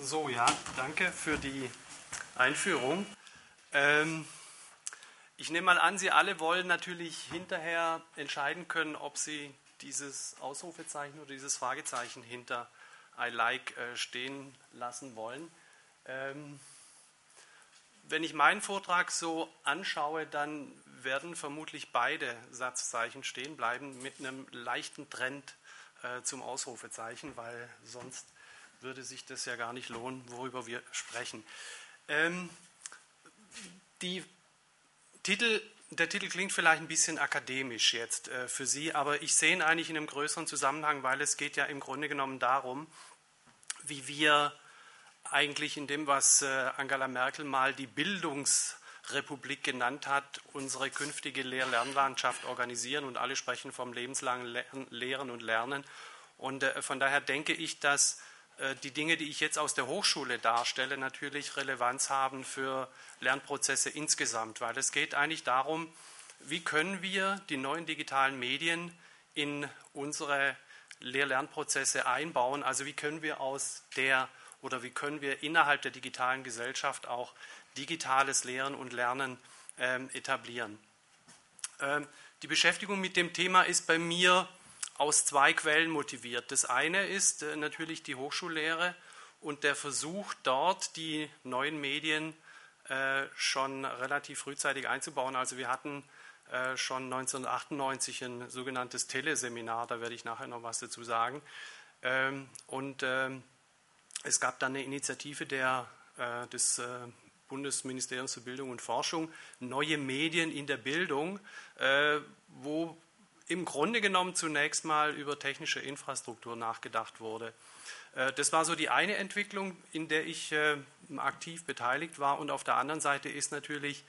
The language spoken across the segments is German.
So, ja, danke für die Einführung. Ähm, ich nehme mal an, Sie alle wollen natürlich hinterher entscheiden können, ob Sie dieses Ausrufezeichen oder dieses Fragezeichen hinter I like äh, stehen lassen wollen. Ähm, wenn ich meinen Vortrag so anschaue, dann werden vermutlich beide Satzzeichen stehen bleiben mit einem leichten Trend äh, zum Ausrufezeichen, weil sonst würde sich das ja gar nicht lohnen, worüber wir sprechen. Ähm, die Titel, der Titel klingt vielleicht ein bisschen akademisch jetzt äh, für Sie, aber ich sehe ihn eigentlich in einem größeren Zusammenhang, weil es geht ja im Grunde genommen darum, wie wir eigentlich in dem, was äh, Angela Merkel mal die Bildungsrepublik genannt hat, unsere künftige Lehr-Lernlandschaft organisieren und alle sprechen vom lebenslangen Lehren und Lernen. Und äh, von daher denke ich, dass die Dinge, die ich jetzt aus der Hochschule darstelle, natürlich Relevanz haben für Lernprozesse insgesamt, weil es geht eigentlich darum, wie können wir die neuen digitalen Medien in unsere Lehr-Lernprozesse einbauen, also wie können wir aus der oder wie können wir innerhalb der digitalen Gesellschaft auch digitales Lehren und Lernen ähm, etablieren. Ähm, die Beschäftigung mit dem Thema ist bei mir aus zwei Quellen motiviert. Das eine ist äh, natürlich die Hochschullehre und der Versuch, dort die neuen Medien äh, schon relativ frühzeitig einzubauen. Also wir hatten äh, schon 1998 ein sogenanntes Teleseminar, da werde ich nachher noch was dazu sagen. Ähm, und ähm, es gab dann eine Initiative der, des Bundesministeriums für Bildung und Forschung, neue Medien in der Bildung, wo im Grunde genommen zunächst mal über technische Infrastruktur nachgedacht wurde. Äh, das war so die eine Entwicklung, in der ich äh, aktiv beteiligt war. Und auf der anderen Seite ist natürlich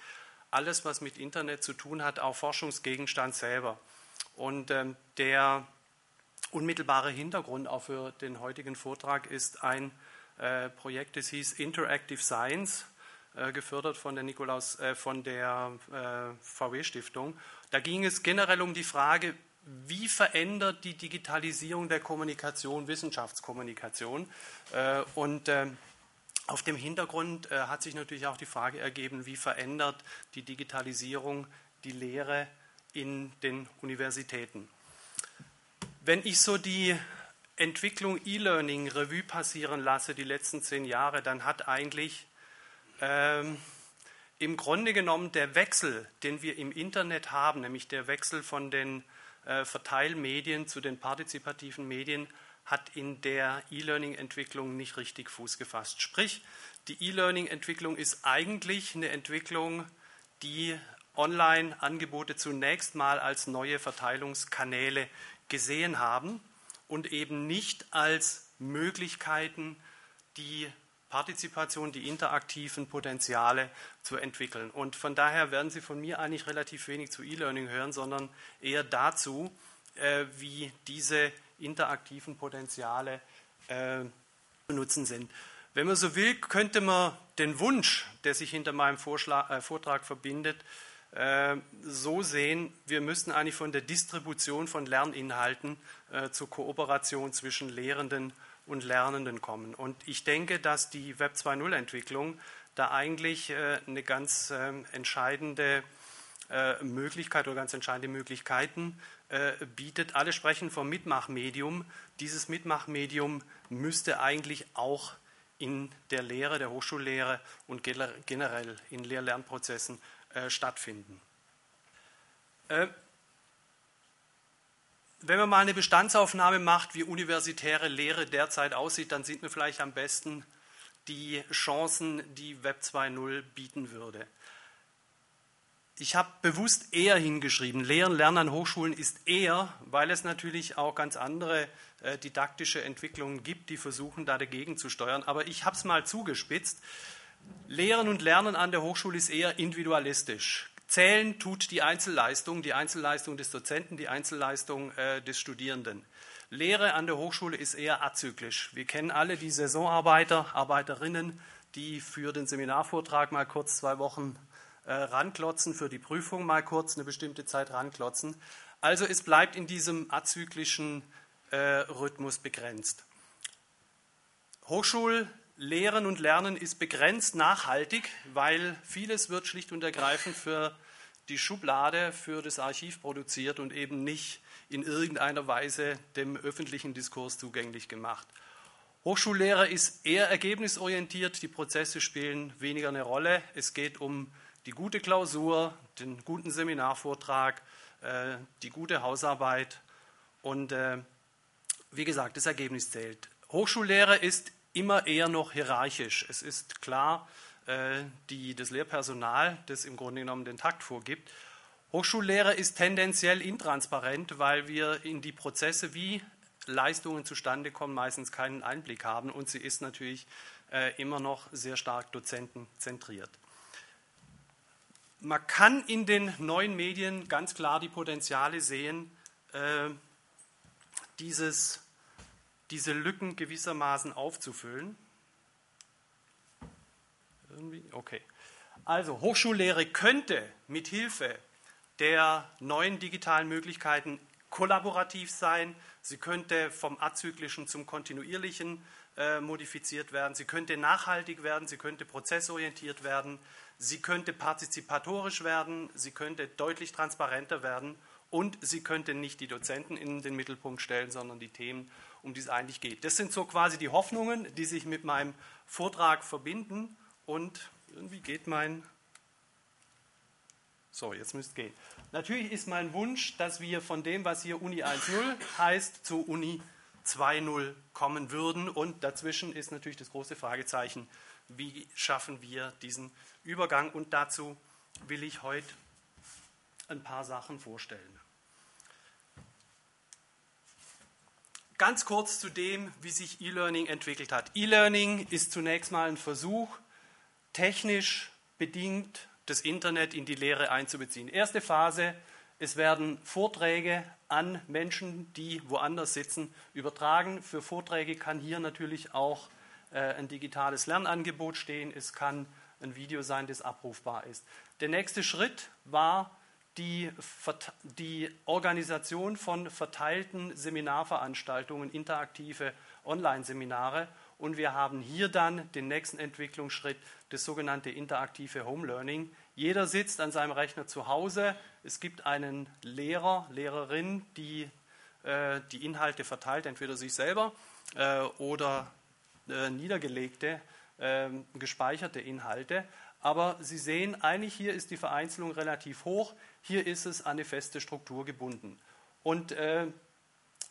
alles, was mit Internet zu tun hat, auch Forschungsgegenstand selber. Und ähm, der unmittelbare Hintergrund auch für den heutigen Vortrag ist ein äh, Projekt, das hieß Interactive Science, gefördert von der, Nikolaus, von der VW-Stiftung. Da ging es generell um die Frage, wie verändert die Digitalisierung der Kommunikation Wissenschaftskommunikation? Äh, und äh, auf dem Hintergrund äh, hat sich natürlich auch die Frage ergeben, wie verändert die Digitalisierung die Lehre in den Universitäten? Wenn ich so die Entwicklung E-Learning Revue passieren lasse, die letzten zehn Jahre, dann hat eigentlich ähm, im Grunde genommen der Wechsel, den wir im Internet haben, nämlich der Wechsel von den äh, Verteilmedien zu den partizipativen Medien, hat in der E-Learning-Entwicklung nicht richtig Fuß gefasst. Sprich, die E-Learning-Entwicklung ist eigentlich eine Entwicklung, die Online-Angebote zunächst mal als neue Verteilungskanäle gesehen haben und eben nicht als Möglichkeiten, die Partizipation, die interaktiven Potenziale zu entwickeln. Und von daher werden Sie von mir eigentlich relativ wenig zu E-Learning hören, sondern eher dazu, äh, wie diese interaktiven Potenziale äh, zu nutzen sind. Wenn man so will, könnte man den Wunsch, der sich hinter meinem Vorschlag, äh, Vortrag verbindet, äh, so sehen, wir müssten eigentlich von der Distribution von Lerninhalten äh, zur Kooperation zwischen Lehrenden und Lernenden kommen. Und ich denke, dass die Web 2.0 Entwicklung da eigentlich äh, eine ganz ähm, entscheidende äh, Möglichkeit oder ganz entscheidende Möglichkeiten äh, bietet. Alle sprechen vom Mitmachmedium. Dieses Mitmachmedium müsste eigentlich auch in der Lehre, der Hochschullehre und generell in Lehr-Lernprozessen stattfinden. Wenn man mal eine Bestandsaufnahme macht, wie universitäre Lehre derzeit aussieht, dann sieht man vielleicht am besten die Chancen, die Web 2.0 bieten würde. Ich habe bewusst eher hingeschrieben. Lehren, Lernen an Hochschulen ist eher, weil es natürlich auch ganz andere äh, didaktische Entwicklungen gibt, die versuchen, da dagegen zu steuern. Aber ich habe es mal zugespitzt. Lehren und Lernen an der Hochschule ist eher individualistisch. Zählen tut die Einzelleistung, die Einzelleistung des Dozenten, die Einzelleistung äh, des Studierenden. Lehre an der Hochschule ist eher azyklisch. Wir kennen alle die Saisonarbeiter, Arbeiterinnen, die für den Seminarvortrag mal kurz zwei Wochen äh, ranklotzen, für die Prüfung mal kurz eine bestimmte Zeit ranklotzen. Also es bleibt in diesem azyklischen äh, Rhythmus begrenzt. Hochschul Lehren und Lernen ist begrenzt nachhaltig, weil vieles wird schlicht und ergreifend für die Schublade, für das Archiv produziert und eben nicht in irgendeiner Weise dem öffentlichen Diskurs zugänglich gemacht. Hochschullehre ist eher ergebnisorientiert, die Prozesse spielen weniger eine Rolle. Es geht um die gute Klausur, den guten Seminarvortrag, äh, die gute Hausarbeit und äh, wie gesagt, das Ergebnis zählt. Hochschullehre ist immer eher noch hierarchisch. Es ist klar, äh, die, das Lehrpersonal, das im Grunde genommen den Takt vorgibt. Hochschullehre ist tendenziell intransparent, weil wir in die Prozesse, wie Leistungen zustande kommen, meistens keinen Einblick haben und sie ist natürlich äh, immer noch sehr stark dozentenzentriert. Man kann in den neuen Medien ganz klar die Potenziale sehen, äh, dieses diese Lücken gewissermaßen aufzufüllen. Irgendwie? Okay. Also, Hochschullehre könnte mit Hilfe der neuen digitalen Möglichkeiten kollaborativ sein. Sie könnte vom azyklischen zum kontinuierlichen äh, modifiziert werden. Sie könnte nachhaltig werden. Sie könnte prozessorientiert werden. Sie könnte partizipatorisch werden. Sie könnte deutlich transparenter werden. Und sie könnte nicht die Dozenten in den Mittelpunkt stellen, sondern die Themen um die es eigentlich geht. Das sind so quasi die Hoffnungen, die sich mit meinem Vortrag verbinden. Und irgendwie geht mein. So, jetzt müsste es gehen. Natürlich ist mein Wunsch, dass wir von dem, was hier Uni 1.0 heißt, zu Uni 2.0 kommen würden. Und dazwischen ist natürlich das große Fragezeichen, wie schaffen wir diesen Übergang? Und dazu will ich heute ein paar Sachen vorstellen. Ganz kurz zu dem, wie sich E-Learning entwickelt hat. E-Learning ist zunächst mal ein Versuch, technisch bedingt das Internet in die Lehre einzubeziehen. Erste Phase, es werden Vorträge an Menschen, die woanders sitzen, übertragen. Für Vorträge kann hier natürlich auch äh, ein digitales Lernangebot stehen. Es kann ein Video sein, das abrufbar ist. Der nächste Schritt war die, die Organisation von verteilten Seminarveranstaltungen, interaktive Online-Seminare. Und wir haben hier dann den nächsten Entwicklungsschritt, das sogenannte interaktive Home Learning. Jeder sitzt an seinem Rechner zu Hause. Es gibt einen Lehrer, Lehrerin, die äh, die Inhalte verteilt, entweder sich selber äh, oder äh, niedergelegte, ähm, gespeicherte Inhalte. Aber Sie sehen, eigentlich hier ist die Vereinzelung relativ hoch. Hier ist es an eine feste Struktur gebunden. Und äh,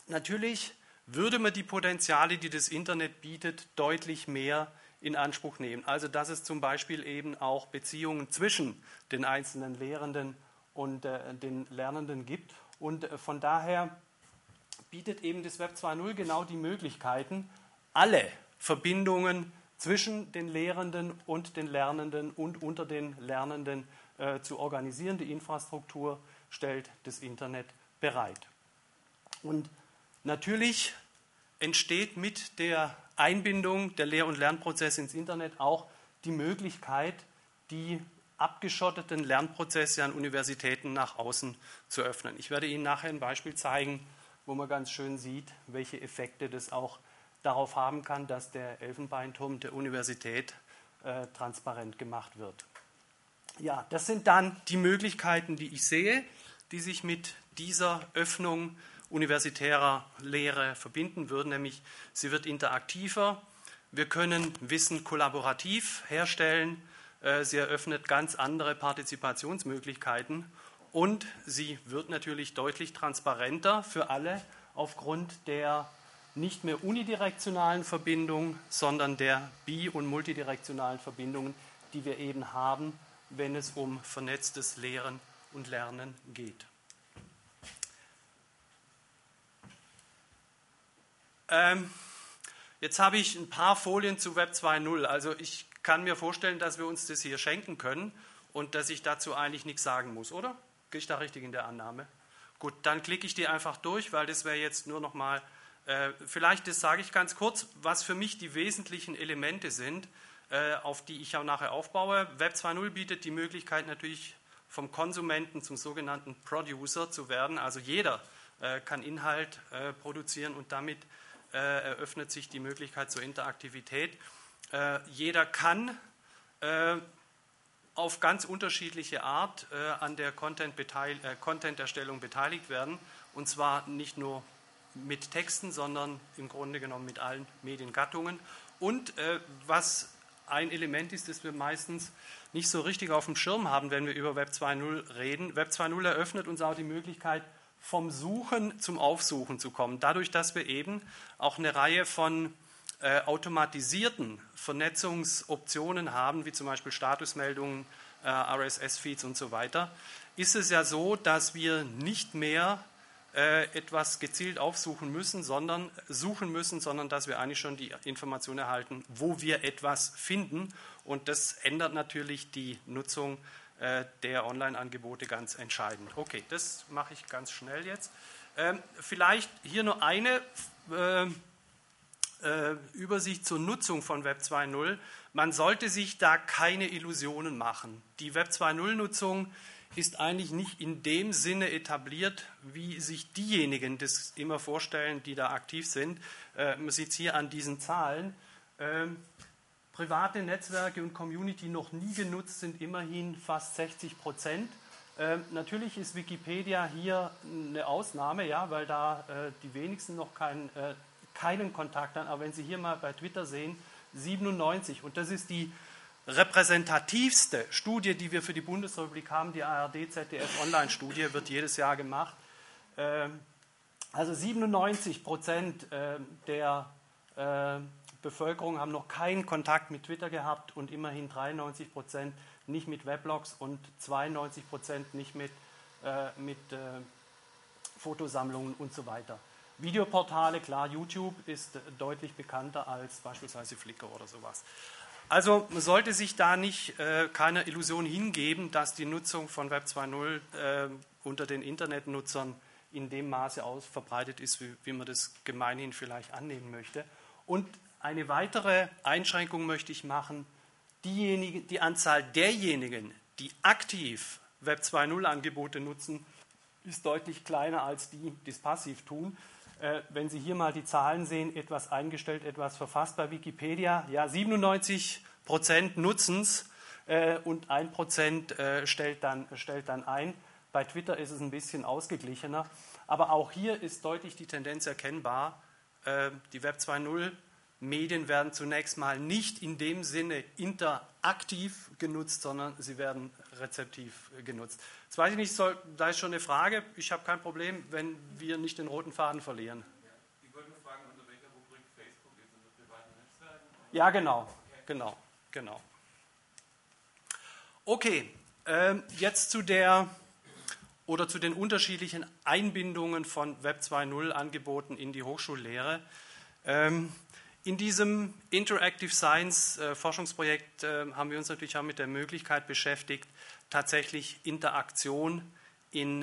natürlich würde man die Potenziale, die das Internet bietet, deutlich mehr in Anspruch nehmen. Also dass es zum Beispiel eben auch Beziehungen zwischen den einzelnen Lehrenden und äh, den Lernenden gibt. Und äh, von daher bietet eben das Web 2.0 genau die Möglichkeiten, alle Verbindungen zwischen den Lehrenden und den Lernenden und unter den Lernenden äh, zu organisieren. Die Infrastruktur stellt das Internet bereit. Und natürlich entsteht mit der Einbindung der Lehr- und Lernprozesse ins Internet auch die Möglichkeit, die abgeschotteten Lernprozesse an Universitäten nach außen zu öffnen. Ich werde Ihnen nachher ein Beispiel zeigen, wo man ganz schön sieht, welche Effekte das auch darauf haben kann, dass der Elfenbeinturm der Universität äh, transparent gemacht wird. Ja, das sind dann die Möglichkeiten, die ich sehe, die sich mit dieser Öffnung universitärer Lehre verbinden würden, nämlich sie wird interaktiver, wir können Wissen kollaborativ herstellen, äh, sie eröffnet ganz andere Partizipationsmöglichkeiten. Und sie wird natürlich deutlich transparenter für alle aufgrund der nicht mehr unidirektionalen Verbindungen, sondern der bi- und multidirektionalen Verbindungen, die wir eben haben wenn es um vernetztes Lehren und Lernen geht. Ähm, jetzt habe ich ein paar Folien zu Web 2.0. Also ich kann mir vorstellen, dass wir uns das hier schenken können und dass ich dazu eigentlich nichts sagen muss, oder? Gehe ich da richtig in der Annahme? Gut, dann klicke ich die einfach durch, weil das wäre jetzt nur noch mal, vielleicht das sage ich ganz kurz, was für mich die wesentlichen Elemente sind, äh, auf die ich auch nachher aufbaue. Web 2.0 bietet die Möglichkeit natürlich vom Konsumenten zum sogenannten Producer zu werden. Also jeder äh, kann Inhalt äh, produzieren und damit eröffnet sich die Möglichkeit zur Interaktivität. Äh, jeder kann äh, auf ganz unterschiedliche Art äh, an der Content-Erstellung Content beteiligt werden. Und zwar nicht nur mit Texten, sondern im Grunde genommen mit allen Mediengattungen. Und was ein Element ist, das wir meistens nicht so richtig auf dem Schirm haben, wenn wir über Web 2.0 reden. Web 2.0 eröffnet uns auch die Möglichkeit, vom Suchen zum Aufsuchen zu kommen. Dadurch, dass wir eben auch eine Reihe von äh, automatisierten Vernetzungsoptionen haben, wie zum Beispiel Statusmeldungen, äh, RSS-Feeds und so weiter, ist es ja so, dass wir nicht mehr äh, etwas gezielt aufsuchen müssen, sondern suchen müssen, sondern dass wir eigentlich schon die Information erhalten, wo wir etwas finden. Und das ändert natürlich die Nutzung äh, der Online-Angebote ganz entscheidend. Okay, das mache ich ganz schnell jetzt. Ähm, vielleicht hier nur eine äh, äh, Übersicht zur Nutzung von Web 2.0. Man sollte sich da keine Illusionen machen. Die Web 2.0-Nutzung ist eigentlich nicht in dem Sinne etabliert, wie sich diejenigen das immer vorstellen, die da aktiv sind. man sieht es hier an diesen Zahlen. Ähm, private Netzwerke und Community noch nie genutzt sind, immerhin fast 60 Prozent. Ähm, natürlich ist Wikipedia hier eine Ausnahme, ja, weil da äh, die wenigsten noch kein, äh, keinen Kontakt haben. Aber wenn Sie hier mal bei Twitter sehen, 97. Und das ist die repräsentativste Studie, die wir für die Bundesrepublik haben. Die ARD-ZDF-Online-Studie wird jedes Jahr gemacht. Ähm, also 97 Prozent äh, der äh, Bevölkerung haben noch keinen Kontakt mit Twitter gehabt und immerhin 93 Prozent nicht mit Weblogs und 92 Prozent nicht mit, äh, mit Fotosammlungen und so weiter. Videoportale, klar, YouTube ist deutlich bekannter als beispielsweise Flickr oder sowas. Also man sollte sich da nicht äh, keiner Illusion hingeben, dass die Nutzung von Web 2.0 äh, unter den Internetnutzern in dem Maße aus verbreitet ist, wie, wie man das gemeinhin vielleicht annehmen möchte. Und eine weitere Einschränkung möchte ich machen. Diejenigen, die Anzahl derjenigen, die aktiv Web 2.0 Angebote nutzen, ist deutlich kleiner als die, die es passiv tun. Äh, wenn Sie hier mal die Zahlen sehen, etwas eingestellt, etwas verfasst bei Wikipedia, ja, 97 Prozent nutzen es äh, und 1 Prozent äh, stellt, dann, stellt dann ein. Bei Twitter ist es ein bisschen ausgeglichener. Aber auch hier ist deutlich die Tendenz erkennbar. Äh, die Web 2.0 Medien werden zunächst mal nicht in dem Sinne interaktiv genutzt, sondern sie werden rezeptiv genutzt. Jetzt weiß ich nicht, soll, da ist schon eine Frage. Ich habe kein Problem, wenn wir nicht den roten Faden verlieren. ich wollte nur fragen, unter welcher Rubrik Facebook ist, unter privaten Netzwerken? Ja, genau, genau, genau. Okay, äh, jetzt zu der oder zu den unterschiedlichen Einbindungen von Web 2.0 Angeboten in die Hochschullehre. Ähm, in diesem Interactive Science äh, Forschungsprojekt äh, haben wir uns natürlich auch mit der Möglichkeit beschäftigt, tatsächlich Interaktion in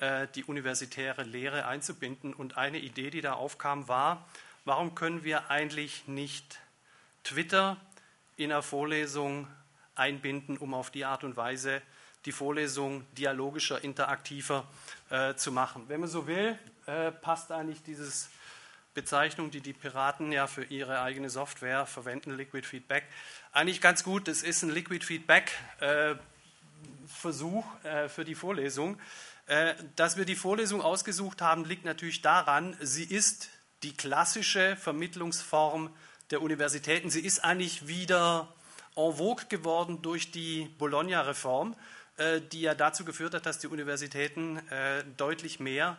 äh, die universitäre Lehre einzubinden. Und eine Idee, die da aufkam, war, warum können wir eigentlich nicht Twitter in einer Vorlesung einbinden, um auf die Art und Weise die Vorlesung dialogischer, interaktiver äh, zu machen. Wenn man so will, äh, passt eigentlich dieses Bezeichnung, die die Piraten ja für ihre eigene Software verwenden, Liquid Feedback. Eigentlich ganz gut, das ist ein Liquid Feedback äh, Versuch äh, für die Vorlesung. Äh, dass wir die Vorlesung ausgesucht haben, liegt natürlich daran, sie ist die klassische Vermittlungsform der Universitäten. Sie ist eigentlich wieder en vogue geworden durch die Bologna-Reform, äh, die ja dazu geführt hat, dass die Universitäten äh, deutlich mehr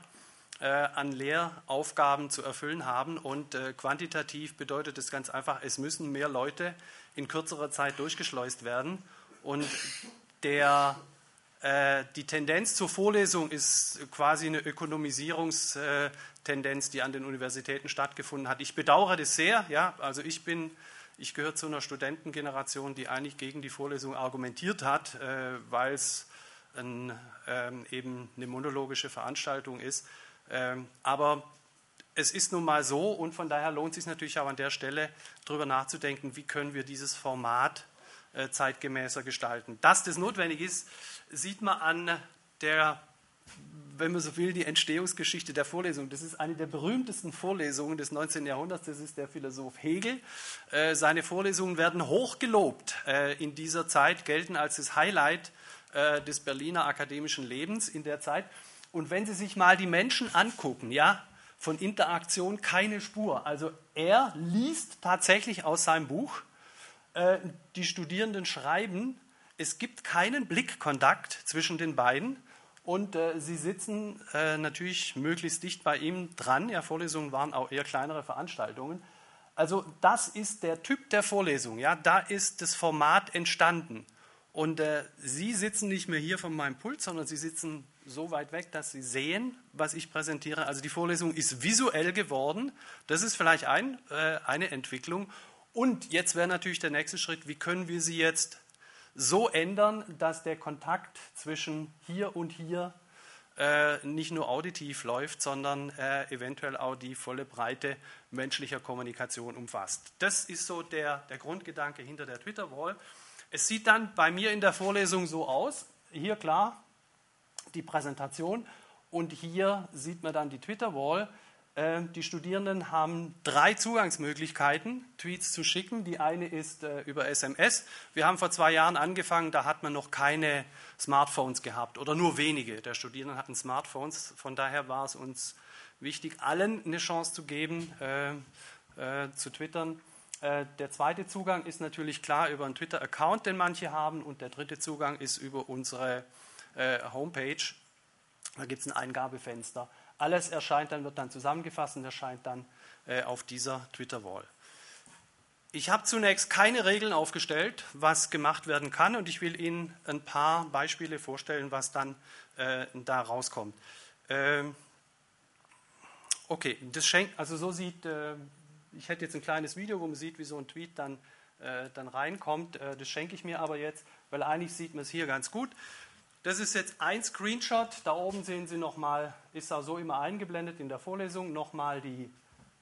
an Lehraufgaben zu erfüllen haben. Und äh, quantitativ bedeutet es ganz einfach, es müssen mehr Leute in kürzerer Zeit durchgeschleust werden. Und der, äh, die Tendenz zur Vorlesung ist quasi eine Ökonomisierungstendenz, die an den Universitäten stattgefunden hat. Ich bedauere das sehr. Ja? Also ich bin ich gehöre zu einer Studentengeneration, die eigentlich gegen die Vorlesung argumentiert hat, äh, weil es ein, ähm, eben eine monologische Veranstaltung ist. Ähm, aber es ist nun mal so und von daher lohnt es sich natürlich auch an der Stelle darüber nachzudenken, wie können wir dieses Format äh, zeitgemäßer gestalten. Dass das notwendig ist, sieht man an der wenn man so will, die Entstehungsgeschichte der Vorlesung. Das ist eine der berühmtesten Vorlesungen des 19. Jahrhunderts. Das ist der Philosoph Hegel. Äh, seine Vorlesungen werden hochgelobt äh, in dieser Zeit, gelten als das Highlight des Berliner akademischen Lebens in der Zeit. Und wenn Sie sich mal die Menschen angucken, ja, von Interaktion keine Spur. Also er liest tatsächlich aus seinem Buch. Die Studierenden schreiben es gibt keinen Blickkontakt zwischen den beiden und äh, sie sitzen äh, natürlich möglichst dicht bei ihm dran. Ja, Vorlesungen waren auch eher kleinere Veranstaltungen. Also das ist der Typ der Vorlesung. Ja, da ist das Format entstanden. Und äh, Sie sitzen nicht mehr hier von meinem Pult, sondern Sie sitzen so weit weg, dass Sie sehen, was ich präsentiere. Also die Vorlesung ist visuell geworden. Das ist vielleicht ein, äh, eine Entwicklung. Und jetzt wäre natürlich der nächste Schritt, wie können wir sie jetzt so ändern, dass der Kontakt zwischen hier und hier äh, nicht nur auditiv läuft, sondern äh, eventuell auch die volle Breite menschlicher Kommunikation umfasst. Das ist so der, der Grundgedanke hinter der Twitter-Wall. Es sieht dann bei mir in der Vorlesung so aus. Hier klar die Präsentation und hier sieht man dann die Twitter-Wall. Ähm, die Studierenden haben drei Zugangsmöglichkeiten, Tweets zu schicken. Die eine ist äh, über SMS. Wir haben vor zwei Jahren angefangen, da hat man noch keine Smartphones gehabt oder nur wenige der Studierenden hatten Smartphones. Von daher war es uns wichtig, allen eine Chance zu geben, äh, äh, zu twittern. Äh, der zweite Zugang ist natürlich klar über einen Twitter-Account, den manche haben. Und der dritte Zugang ist über unsere äh, Homepage. Da gibt es ein Eingabefenster. Alles erscheint dann, wird dann zusammengefasst und erscheint dann äh, auf dieser Twitter-Wall. Ich habe zunächst keine Regeln aufgestellt, was gemacht werden kann, und ich will Ihnen ein paar Beispiele vorstellen, was dann äh, da rauskommt. Ähm, okay, das schenkt, also so sieht, äh, ich hätte jetzt ein kleines Video, wo man sieht, wie so ein Tweet dann, äh, dann reinkommt. Äh, das schenke ich mir aber jetzt, weil eigentlich sieht man es hier ganz gut. Das ist jetzt ein Screenshot. Da oben sehen Sie nochmal, ist auch so immer eingeblendet in der Vorlesung, nochmal die,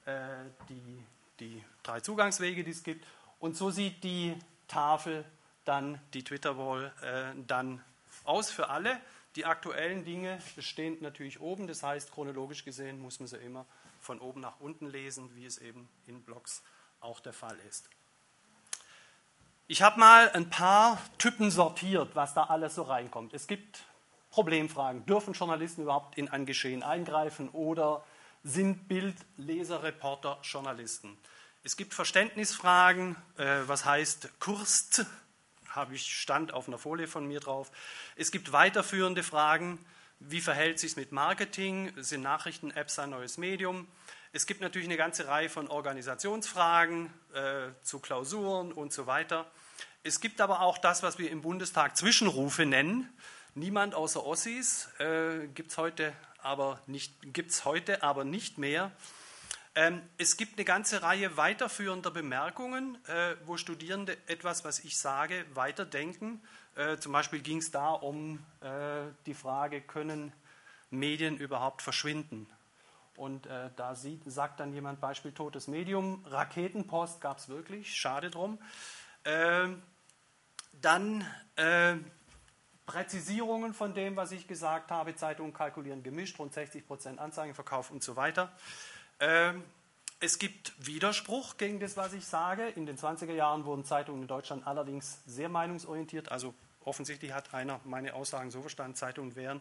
äh, die, die drei Zugangswege, die es gibt. Und so sieht die Tafel dann, die Twitter-Wall, äh, dann aus für alle. Die aktuellen Dinge stehen natürlich oben, das heißt, chronologisch gesehen muss man sie immer von oben nach unten lesen, wie es eben in Blogs auch der Fall ist. Ich habe mal ein paar Typen sortiert, was da alles so reinkommt. Es gibt Problemfragen. Dürfen Journalisten überhaupt in ein Geschehen eingreifen oder sind Bildleser, Reporter Journalisten? Es gibt Verständnisfragen, äh, was heißt Kurst, habe ich stand auf einer Folie von mir drauf. Es gibt weiterführende Fragen, wie verhält sich es mit Marketing, sind Nachrichten-Apps ein neues Medium? Es gibt natürlich eine ganze Reihe von Organisationsfragen äh, zu Klausuren und so weiter. Es gibt aber auch das, was wir im Bundestag Zwischenrufe nennen. Niemand außer Ossis äh, gibt es heute, aber nicht, heute aber nicht mehr. Ähm, es gibt eine ganze Reihe weiterführender Bemerkungen, äh, wo Studierende etwas, was ich sage, weiterdenken. Äh, zum Beispiel ging es da um äh, die Frage, können Medien überhaupt verschwinden? Und äh, da sieht, sagt dann jemand Beispiel totes Medium, Raketenpost gab es wirklich, schade drum. Ähm, dann äh, Präzisierungen von dem, was ich gesagt habe. Zeitungen kalkulieren gemischt, rund 60 Prozent Anzeigenverkauf und so weiter. Ähm, es gibt Widerspruch gegen das, was ich sage. In den 20er Jahren wurden Zeitungen in Deutschland allerdings sehr meinungsorientiert. Also offensichtlich hat einer meine Aussagen so verstanden, Zeitungen wären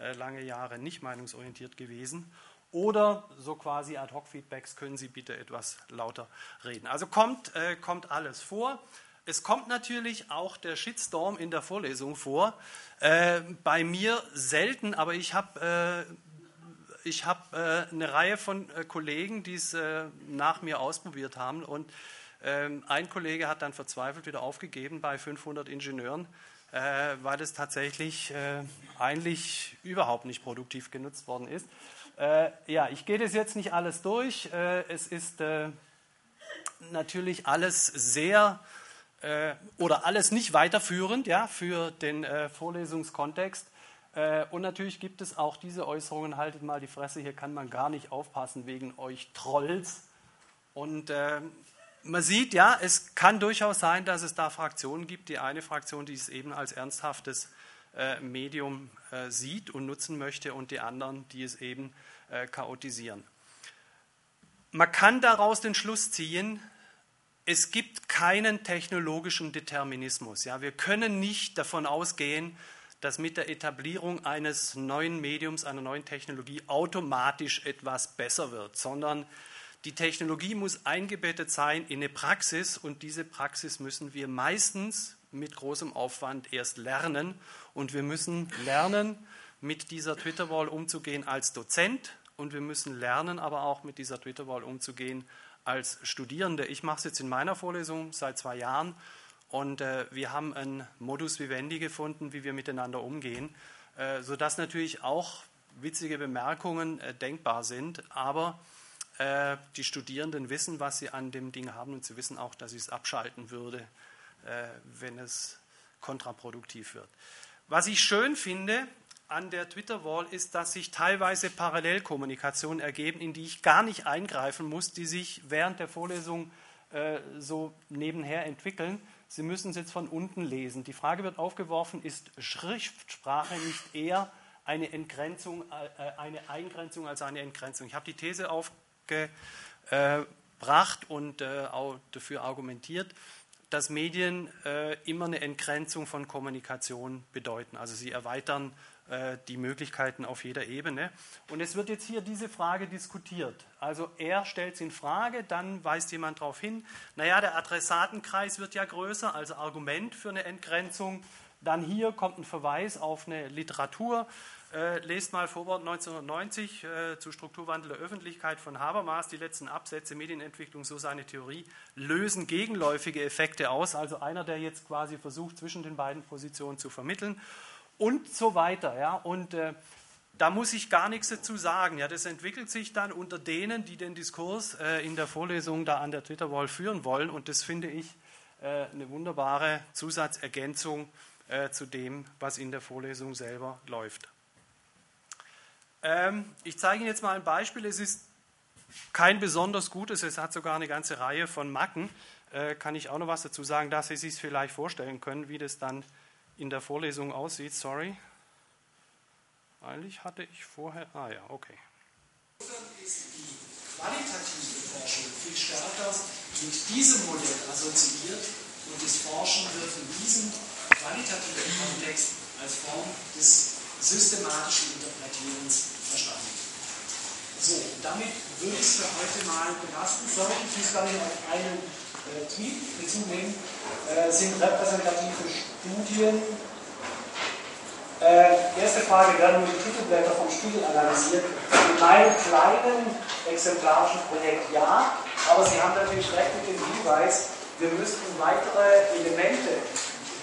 äh, lange Jahre nicht meinungsorientiert gewesen. Oder so quasi Ad-Hoc-Feedbacks, können Sie bitte etwas lauter reden. Also kommt, äh, kommt alles vor. Es kommt natürlich auch der Shitstorm in der Vorlesung vor. Äh, bei mir selten, aber ich habe äh, hab, äh, eine Reihe von äh, Kollegen, die es äh, nach mir ausprobiert haben. Und ähm, ein Kollege hat dann verzweifelt wieder aufgegeben bei 500 Ingenieuren, weil es tatsächlich eigentlich überhaupt nicht produktiv genutzt worden ist. Äh, ja, ich gehe das jetzt nicht alles durch. Äh, es ist äh, natürlich alles sehr äh, oder alles nicht weiterführend ja, für den äh, Vorlesungskontext. Äh, und natürlich gibt es auch diese Äußerungen, haltet mal die Fresse, hier kann man gar nicht aufpassen wegen euch Trolls. Und man sieht, ja, es kann durchaus sein, dass es da Fraktionen gibt. Die eine Fraktion, die es eben als ernsthaftes Medium äh, sieht und nutzen möchte und die anderen, die es eben äh, chaotisieren. Man kann daraus den Schluss ziehen, es gibt keinen technologischen Determinismus. Ja, wir können nicht davon ausgehen, dass mit der Etablierung eines neuen Mediums, einer neuen Technologie automatisch etwas besser wird, sondern die Technologie muss eingebettet sein in eine Praxis und diese Praxis müssen wir meistens mit großem Aufwand erst lernen. Und wir müssen lernen, mit dieser Twitter-Wall umzugehen als Dozent. Und wir müssen lernen, aber auch mit dieser Twitter-Wall umzugehen als Studierende. Ich mache es jetzt in meiner Vorlesung seit zwei Jahren. Und äh, wir haben einen Modus vivendi gefunden, wie wir miteinander umgehen, äh, sodass natürlich auch witzige Bemerkungen äh, denkbar sind, aber äh, die Studierenden wissen, was sie an dem Ding haben. Und sie wissen auch, dass ich es abschalten würde, wenn es kontraproduktiv wird. Was ich schön finde an der Twitter-Wall ist, dass sich teilweise Parallelkommunikationen ergeben, in die ich gar nicht eingreifen muss, die sich während der Vorlesung äh, so nebenher entwickeln. Sie müssen es jetzt von unten lesen. Die Frage wird aufgeworfen, ist Schriftsprache nicht eher eine, Entgrenzung, äh, eine Eingrenzung als eine Entgrenzung? Ich habe die These aufgebracht und äh, auch dafür argumentiert, dass Medien äh, immer eine Entgrenzung von Kommunikation bedeuten. Also sie erweitern äh, die Möglichkeiten auf jeder Ebene. Und es wird jetzt hier diese Frage diskutiert. Also er stellt es in Frage, dann weist jemand darauf hin, naja, der Adressatenkreis wird ja größer, also Argument für eine Entgrenzung. Dann hier kommt ein Verweis auf eine Literatur. Äh, lest mal Vorwort 1990 äh, zu Strukturwandel der Öffentlichkeit von Habermas, die letzten Absätze Medienentwicklung, so seine Theorie, lösen gegenläufige Effekte aus. Also einer, der jetzt quasi versucht, zwischen den beiden Positionen zu vermitteln und so weiter. Ja? Und äh, da muss ich gar nichts dazu sagen. Ja, das entwickelt sich dann unter denen, die den Diskurs äh, in der Vorlesung da an der Twitter-Wall führen wollen. Und das finde ich äh, eine wunderbare Zusatzergänzung äh, zu dem, was in der Vorlesung selber läuft. Ähm, ich zeige Ihnen jetzt mal ein Beispiel. Es ist kein besonders gutes, es hat sogar eine ganze Reihe von Macken. Äh, kann ich auch noch was dazu sagen, dass Sie sich vielleicht vorstellen können, wie das dann in der Vorlesung aussieht. Sorry. Eigentlich hatte ich vorher. Ah ja, okay. die qualitative Forschung viel stärker mit diesem Modell assoziiert und das Forschen wird in diesem qualitativen Kontext als Form des systematischen Interpretierens verstanden. So, damit würde ich es für heute mal belasten. Sorry, ich muss gar nicht auf einen äh, Tweet hinzunehmen, äh, sind repräsentative Studien. Äh, erste Frage, werden nur die Titelblätter vom Spiegel analysiert? In meinem kleinen exemplarischen Projekt ja, aber Sie haben natürlich recht mit dem Hinweis, wir müssten weitere Elemente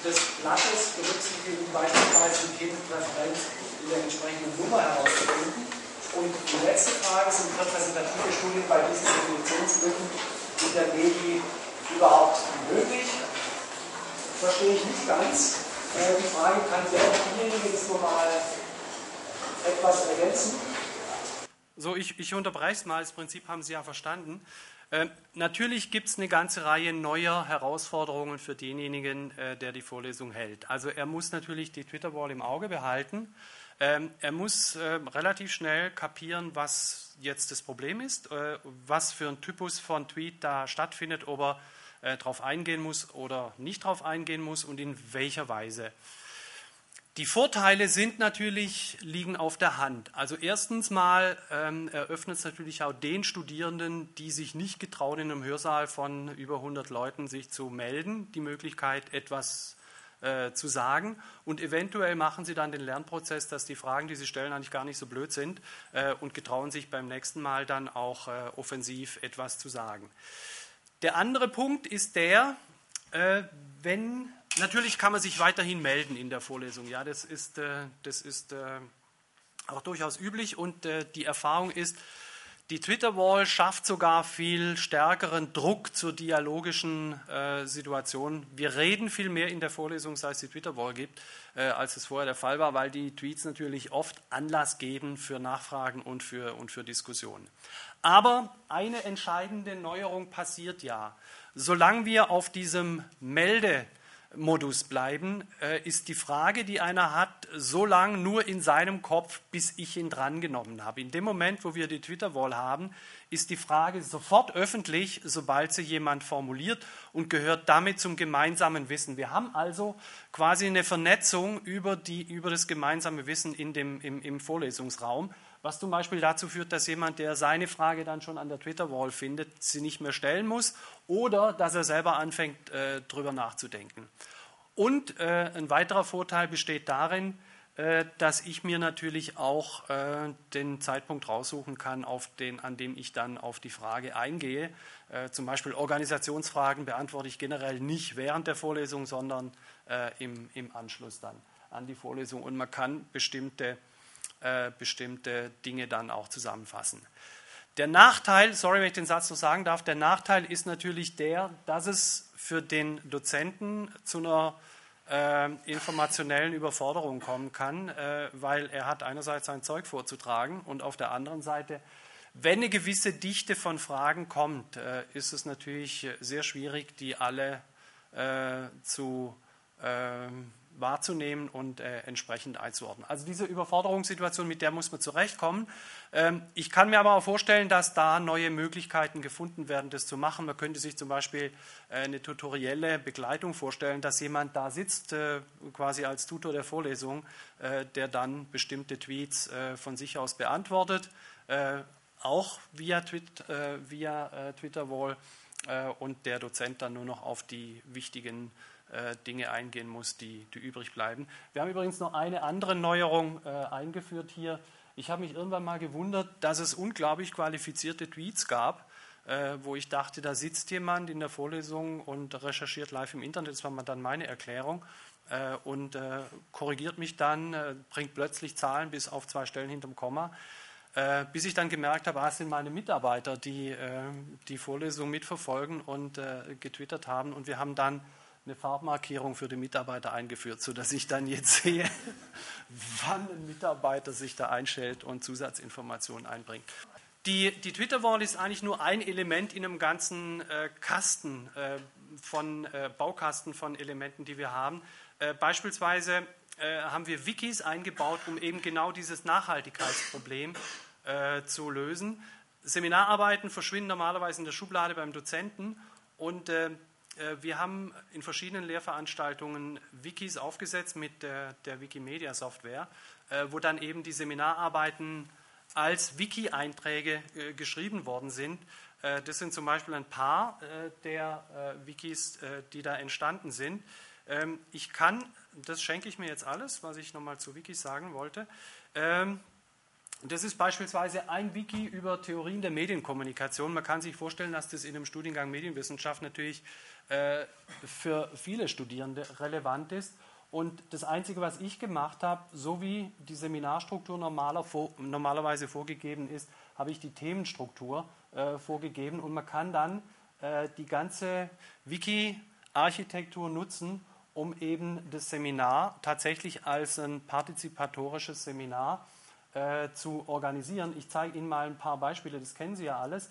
des Blattes berücksichtigen, beispielsweise die Themenpräferenz in der entsprechenden Nummer herauszufinden. Und die letzte Frage sind repräsentative Studien bei diesen Definitionslücken in der Medien überhaupt möglich? Verstehe ich nicht ganz. Äh, die Frage kann sehr diejenige jetzt nochmal etwas ergänzen. So, ich, ich unterbreche es mal. Das Prinzip haben Sie ja verstanden. Äh, natürlich gibt es eine ganze Reihe neuer Herausforderungen für denjenigen, äh, der die Vorlesung hält. Also er muss natürlich die Twitter-Wall im Auge behalten. Ähm, er muss äh, relativ schnell kapieren, was jetzt das Problem ist, äh, was für ein Typus von Tweet da stattfindet, ob er äh, darauf eingehen muss oder nicht darauf eingehen muss und in welcher Weise. Die Vorteile sind natürlich, liegen auf der Hand. Also erstens mal ähm, eröffnet es natürlich auch den Studierenden, die sich nicht getrauen, in einem Hörsaal von über 100 Leuten sich zu melden, die Möglichkeit, etwas äh, zu sagen. Und eventuell machen sie dann den Lernprozess, dass die Fragen, die sie stellen, eigentlich gar nicht so blöd sind äh, und getrauen sich beim nächsten Mal dann auch äh, offensiv etwas zu sagen. Der andere Punkt ist der, äh, wenn, natürlich kann man sich weiterhin melden in der Vorlesung, ja, das ist, äh, das ist äh, auch durchaus üblich und äh, die Erfahrung ist, die Twitter-Wall schafft sogar viel stärkeren Druck zur dialogischen äh, Situation. Wir reden viel mehr in der Vorlesung, seit es die Twitter-Wall gibt, äh, als es vorher der Fall war, weil die Tweets natürlich oft Anlass geben für Nachfragen und für, und für Diskussionen. Aber eine entscheidende Neuerung passiert ja. Solange wir auf diesem Melde Modus bleiben, äh, ist die Frage, die einer hat, so lange nur in seinem Kopf, bis ich ihn drangenommen habe. In dem Moment, wo wir die Twitter-Wall haben, ist die Frage sofort öffentlich, sobald sie jemand formuliert und gehört damit zum gemeinsamen Wissen. Wir haben also quasi eine Vernetzung über, die, über das gemeinsame Wissen in dem, im, im Vorlesungsraum, was zum Beispiel dazu führt, dass jemand, der seine Frage dann schon an der Twitter-Wall findet, sie nicht mehr stellen muss oder dass er selber anfängt, äh, drüber nachzudenken. Und äh, ein weiterer Vorteil besteht darin, äh, dass ich mir natürlich auch äh, den Zeitpunkt raussuchen kann, den, an dem ich dann auf die Frage eingehe. Äh, zum Beispiel Organisationsfragen beantworte ich generell nicht während der Vorlesung, sondern äh, im, im Anschluss dann an die Vorlesung. Und man kann bestimmte, bestimmte Dinge dann auch zusammenfassen. Der Nachteil, sorry, wenn ich den Satz noch sagen darf, der Nachteil ist natürlich der, dass es für den Dozenten zu einer äh, informationellen Überforderung kommen kann, äh, weil er hat einerseits sein Zeug vorzutragen und auf der anderen Seite, wenn eine gewisse Dichte von Fragen kommt, äh, ist es natürlich sehr schwierig, die alle äh, zu ähm, wahrzunehmen und äh, entsprechend einzuordnen. Also diese Überforderungssituation, mit der muss man zurechtkommen. Ähm, ich kann mir aber auch vorstellen, dass da neue Möglichkeiten gefunden werden, das zu machen. Man könnte sich zum Beispiel äh, eine tutorielle Begleitung vorstellen, dass jemand da sitzt, äh, quasi als Tutor der Vorlesung, äh, der dann bestimmte Tweets äh, von sich aus beantwortet, äh, auch via, Twit, via Twitter-Wall und der Dozent dann nur noch auf die wichtigen äh, Dinge eingehen muss, die, die übrig bleiben. Wir haben übrigens noch eine andere Neuerung äh, eingeführt hier. Ich habe mich irgendwann mal gewundert, dass es unglaublich qualifizierte Tweets gab, äh, wo ich dachte, da sitzt jemand in der Vorlesung und recherchiert live im Internet. Das war dann meine Erklärung äh, und äh, korrigiert mich dann, äh, bringt plötzlich Zahlen bis auf zwei Stellen hinterm Komma. bis ich dann gemerkt habe, ah, es sind meine Mitarbeiter, die die Vorlesung mitverfolgen und getwittert haben. Und wir haben dann eine Farbmarkierung für die Mitarbeiter eingeführt, sodass ich dann jetzt sehe, wann ein Mitarbeiter sich da einstellt und Zusatzinformationen einbringt. Die, die Twitter-Wall ist eigentlich nur ein Element in einem ganzen äh, Kasten äh, von äh, Baukasten von Elementen, die wir haben. Äh, beispielsweise äh, haben wir Wikis eingebaut, um eben genau dieses Nachhaltigkeitsproblem äh, zu lösen. Seminararbeiten verschwinden normalerweise in der Schublade beim Dozenten und wir haben in verschiedenen Lehrveranstaltungen Wikis aufgesetzt mit der, der Wikimedia-Software, äh, wo dann eben die Seminararbeiten als Wiki-Einträge äh, geschrieben worden sind. Das sind zum Beispiel ein paar der Wikis, die da entstanden sind. Ähm, ich kann, das schenke ich mir jetzt alles, was ich nochmal zu Wikis sagen wollte. Ähm, das ist beispielsweise ein Wiki über Theorien der Medienkommunikation. Man kann sich vorstellen, dass das in einem Studiengang Medienwissenschaft natürlich äh, für viele Studierende relevant ist. Und das Einzige, was ich gemacht habe, so wie die Seminarstruktur normaler, normalerweise vorgegeben ist, habe ich die Themenstruktur äh, vorgegeben. Und man kann dann äh, die ganze Wiki-Architektur nutzen, um eben das Seminar tatsächlich als ein partizipatorisches Seminar äh, zu organisieren. Ich zeige Ihnen mal ein paar Beispiele, das kennen Sie ja alles.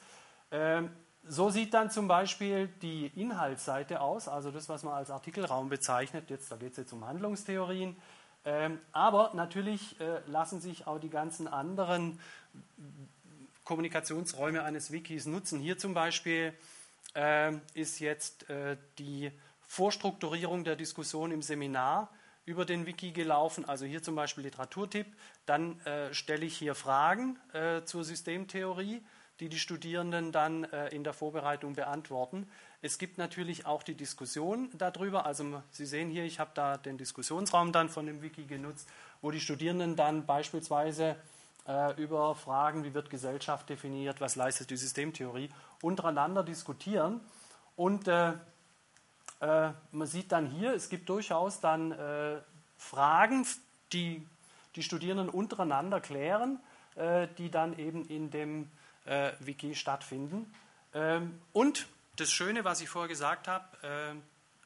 Ähm, so sieht dann zum Beispiel die Inhaltsseite aus, also das, was man als Artikelraum bezeichnet. Jetzt, da geht es jetzt um Handlungstheorien. Ähm, aber natürlich äh, lassen sich auch die ganzen anderen Kommunikationsräume eines Wikis nutzen. Hier zum Beispiel äh, ist jetzt äh, die Vorstrukturierung der Diskussion im Seminar über den Wiki gelaufen. Also hier zum Beispiel Literaturtipp. Dann äh, stelle ich hier Fragen äh, zur Systemtheorie die die Studierenden dann äh, in der Vorbereitung beantworten. Es gibt natürlich auch die Diskussion darüber. Also Sie sehen hier, ich habe da den Diskussionsraum dann von dem Wiki genutzt, wo die Studierenden dann beispielsweise äh, über Fragen, wie wird Gesellschaft definiert, was leistet die Systemtheorie, untereinander diskutieren. Und äh, äh man sieht dann hier, es gibt durchaus dann äh, Fragen, die die Studierenden untereinander klären, äh, die dann eben in dem äh, Wiki stattfinden. Ähm, und das Schöne, was ich vorher gesagt habe,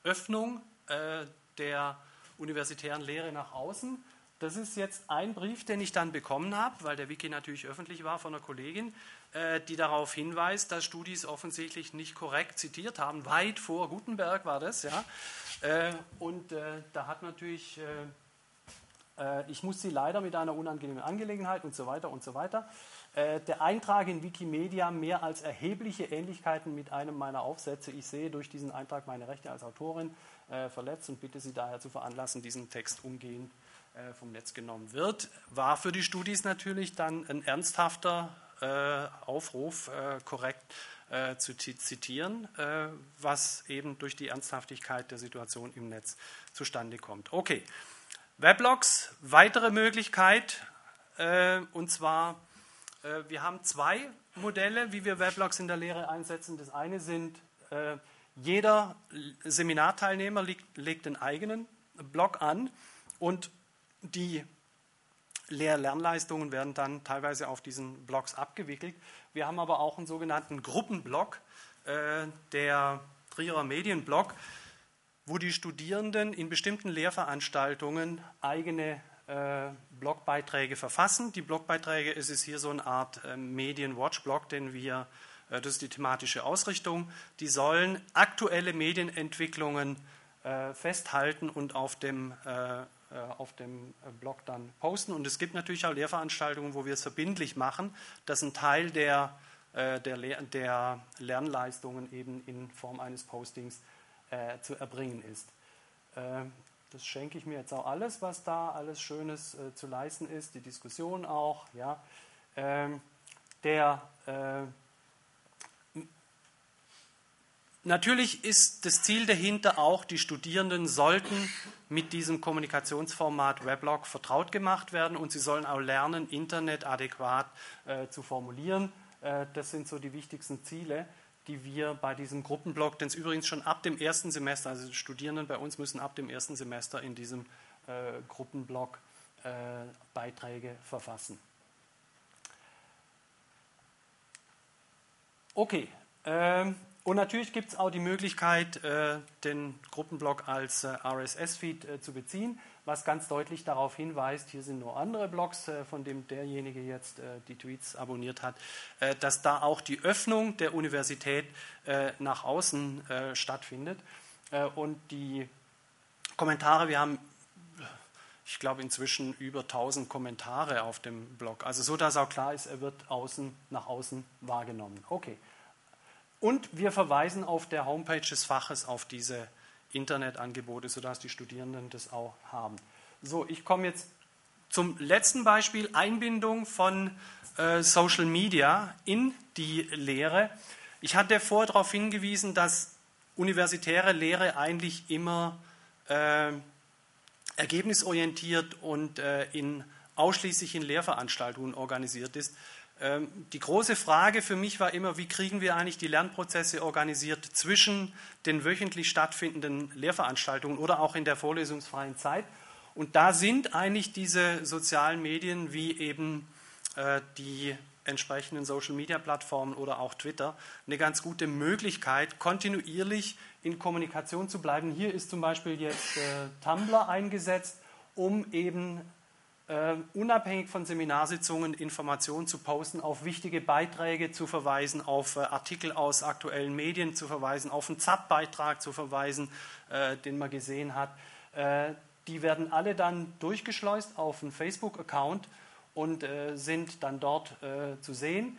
äh, Öffnung äh, der universitären Lehre nach außen. das ist jetzt ein Brief, den ich dann bekommen habe, weil der Wiki natürlich öffentlich war von einer Kollegin, äh, die darauf hinweist, dass Studis offensichtlich nicht korrekt zitiert haben. Weit vor Gutenberg war das, ja. Äh, und äh, da hat natürlich, ich muss sie leider mit einer unangenehmen Angelegenheit und so weiter und so weiter. Der Eintrag in Wikimedia mehr als erhebliche Ähnlichkeiten mit einem meiner Aufsätze. Ich sehe durch diesen Eintrag meine Rechte als Autorin verletzt und bitte Sie daher zu veranlassen, diesen Text umgehend vom Netz genommen wird. War für die Studis natürlich dann ein ernsthafter Aufruf, korrekt äh, zu zitieren, äh, was eben durch die Ernsthaftigkeit der Situation im Netz zustande kommt. Okay, Weblogs, weitere Möglichkeit, äh, und zwar, äh, wir haben zwei Modelle, wie wir Weblogs in der Lehre einsetzen. Das eine sind, äh, jeder Seminarteilnehmer legt, legt den eigenen Blog an und die Lehr-Lernleistungen werden dann teilweise auf diesen Blogs abgewickelt. Wir haben aber auch einen sogenannten Gruppenblog, äh, der Trierer Medienblog, wo die Studierenden in bestimmten Lehrveranstaltungen eigene äh, Blogbeiträge verfassen. Die Blogbeiträge es ist hier so eine Art äh, Medien-Watch-Blog, den wir, äh, das ist die thematische Ausrichtung, die sollen aktuelle Medienentwicklungen äh, festhalten und auf dem äh, äh, auf dem Blog dann posten. Und es gibt natürlich auch Lehrveranstaltungen, wo wir es verbindlich machen, dass ein Teil der, der, der Lernleistungen eben in Form eines Postings äh, zu erbringen ist. Äh, das schenke ich mir jetzt auch alles, was da alles Schönes äh, zu leisten ist, die Diskussion auch. Ja. Ähm, der Natürlich ist das Ziel dahinter auch, die Studierenden sollten mit diesem Kommunikationsformat Weblog vertraut gemacht werden und sie sollen auch lernen, Internet adäquat äh, zu formulieren. Äh, das sind so die wichtigsten Ziele, die wir bei diesem Gruppenblog, den es übrigens schon ab dem ersten Semester, also die Studierenden bei uns müssen ab dem ersten Semester in diesem äh, Gruppenblog äh, Beiträge verfassen. Okay. Ähm, und natürlich gibt es auch die Möglichkeit, äh, den Gruppenblock als äh, RSS-Feed äh, zu beziehen, was ganz deutlich darauf hinweist, hier sind nur andere Blogs, von dem derjenige jetzt die Tweets abonniert hat, dass da auch die Öffnung der Universität nach außen stattfindet. Und die Kommentare, wir haben ich glaube inzwischen über 1000 Kommentare auf dem Blog. Also so, dass auch klar ist, er wird außen nach außen wahrgenommen. Okay. Und wir verweisen auf der Homepage des Faches auf diese Internetangebote, sodass die Studierenden das auch haben. So, ich komme jetzt zum letzten Beispiel, Einbindung von äh, Social Media in die Lehre. Ich hatte vorher darauf hingewiesen, dass universitäre Lehre eigentlich immer äh, ergebnisorientiert und äh, in, ausschließlich in Lehrveranstaltungen organisiert ist. Ähm, die große Frage für mich war immer, wie kriegen wir eigentlich die Lernprozesse organisiert zwischen den wöchentlich stattfindenden Lehrveranstaltungen oder auch in der vorlesungsfreien Zeit. Und da sind eigentlich diese sozialen Medien wie eben äh, die entsprechenden Social-Media-Plattformen oder auch Twitter eine ganz gute Möglichkeit, kontinuierlich in Kommunikation zu bleiben. Hier ist zum Beispiel jetzt äh, Tumblr eingesetzt, um eben äh, unabhängig von Seminarsitzungen Informationen zu posten, auf wichtige Beiträge zu verweisen, auf äh, Artikel aus aktuellen Medien zu verweisen, auf einen ZAP-Beitrag zu verweisen, äh, den man gesehen hat. Äh, die werden alle dann durchgeschleust auf einen Facebook-Account und äh, sind dann dort äh, zu sehen.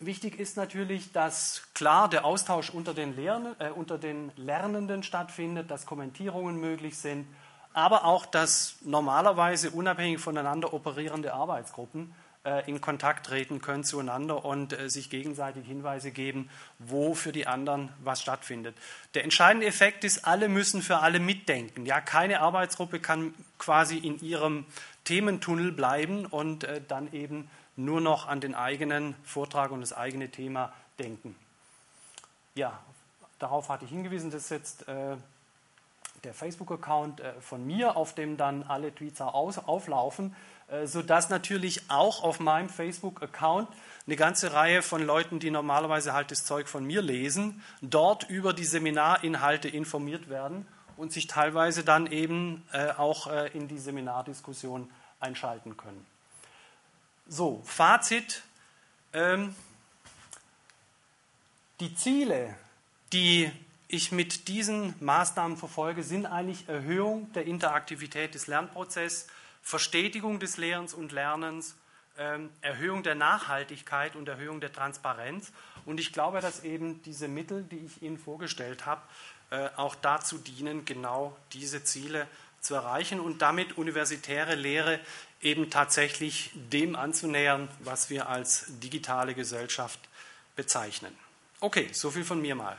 Wichtig ist natürlich, dass klar der Austausch unter den, Lern unter den Lernenden stattfindet, dass Kommentierungen möglich sind aber auch, dass normalerweise unabhängig voneinander operierende Arbeitsgruppen äh, in Kontakt treten können zueinander und äh, sich gegenseitig Hinweise geben, wo für die anderen was stattfindet. Der entscheidende Effekt ist, alle müssen für alle mitdenken. Ja, keine Arbeitsgruppe kann quasi in ihrem Thementunnel bleiben und äh, dann eben nur noch an den eigenen Vortrag und das eigene Thema denken. Ja, darauf hatte ich hingewiesen, das ist jetzt der Facebook-Account äh, von mir, auf dem dann alle Tweets auflaufen, äh, sodass natürlich auch auf meinem Facebook-Account eine ganze Reihe von Leuten, die normalerweise halt das Zeug von mir lesen, dort über die Seminarinhalte informiert werden und sich teilweise dann eben äh, auch in die Seminardiskussion einschalten können. So, Fazit. Ähm, die Ziele, die ich mit diesen Maßnahmen verfolge, sind eigentlich Erhöhung der Interaktivität des Lernprozesses, Verstetigung des Lehrens und Lernens, ähm, Erhöhung der Nachhaltigkeit und Erhöhung der Transparenz. Und ich glaube, dass eben diese Mittel, die ich Ihnen vorgestellt habe, äh, auch dazu dienen, genau diese Ziele zu erreichen und damit universitäre Lehre eben tatsächlich dem anzunähern, was wir als digitale Gesellschaft bezeichnen. Okay, so viel von mir mal.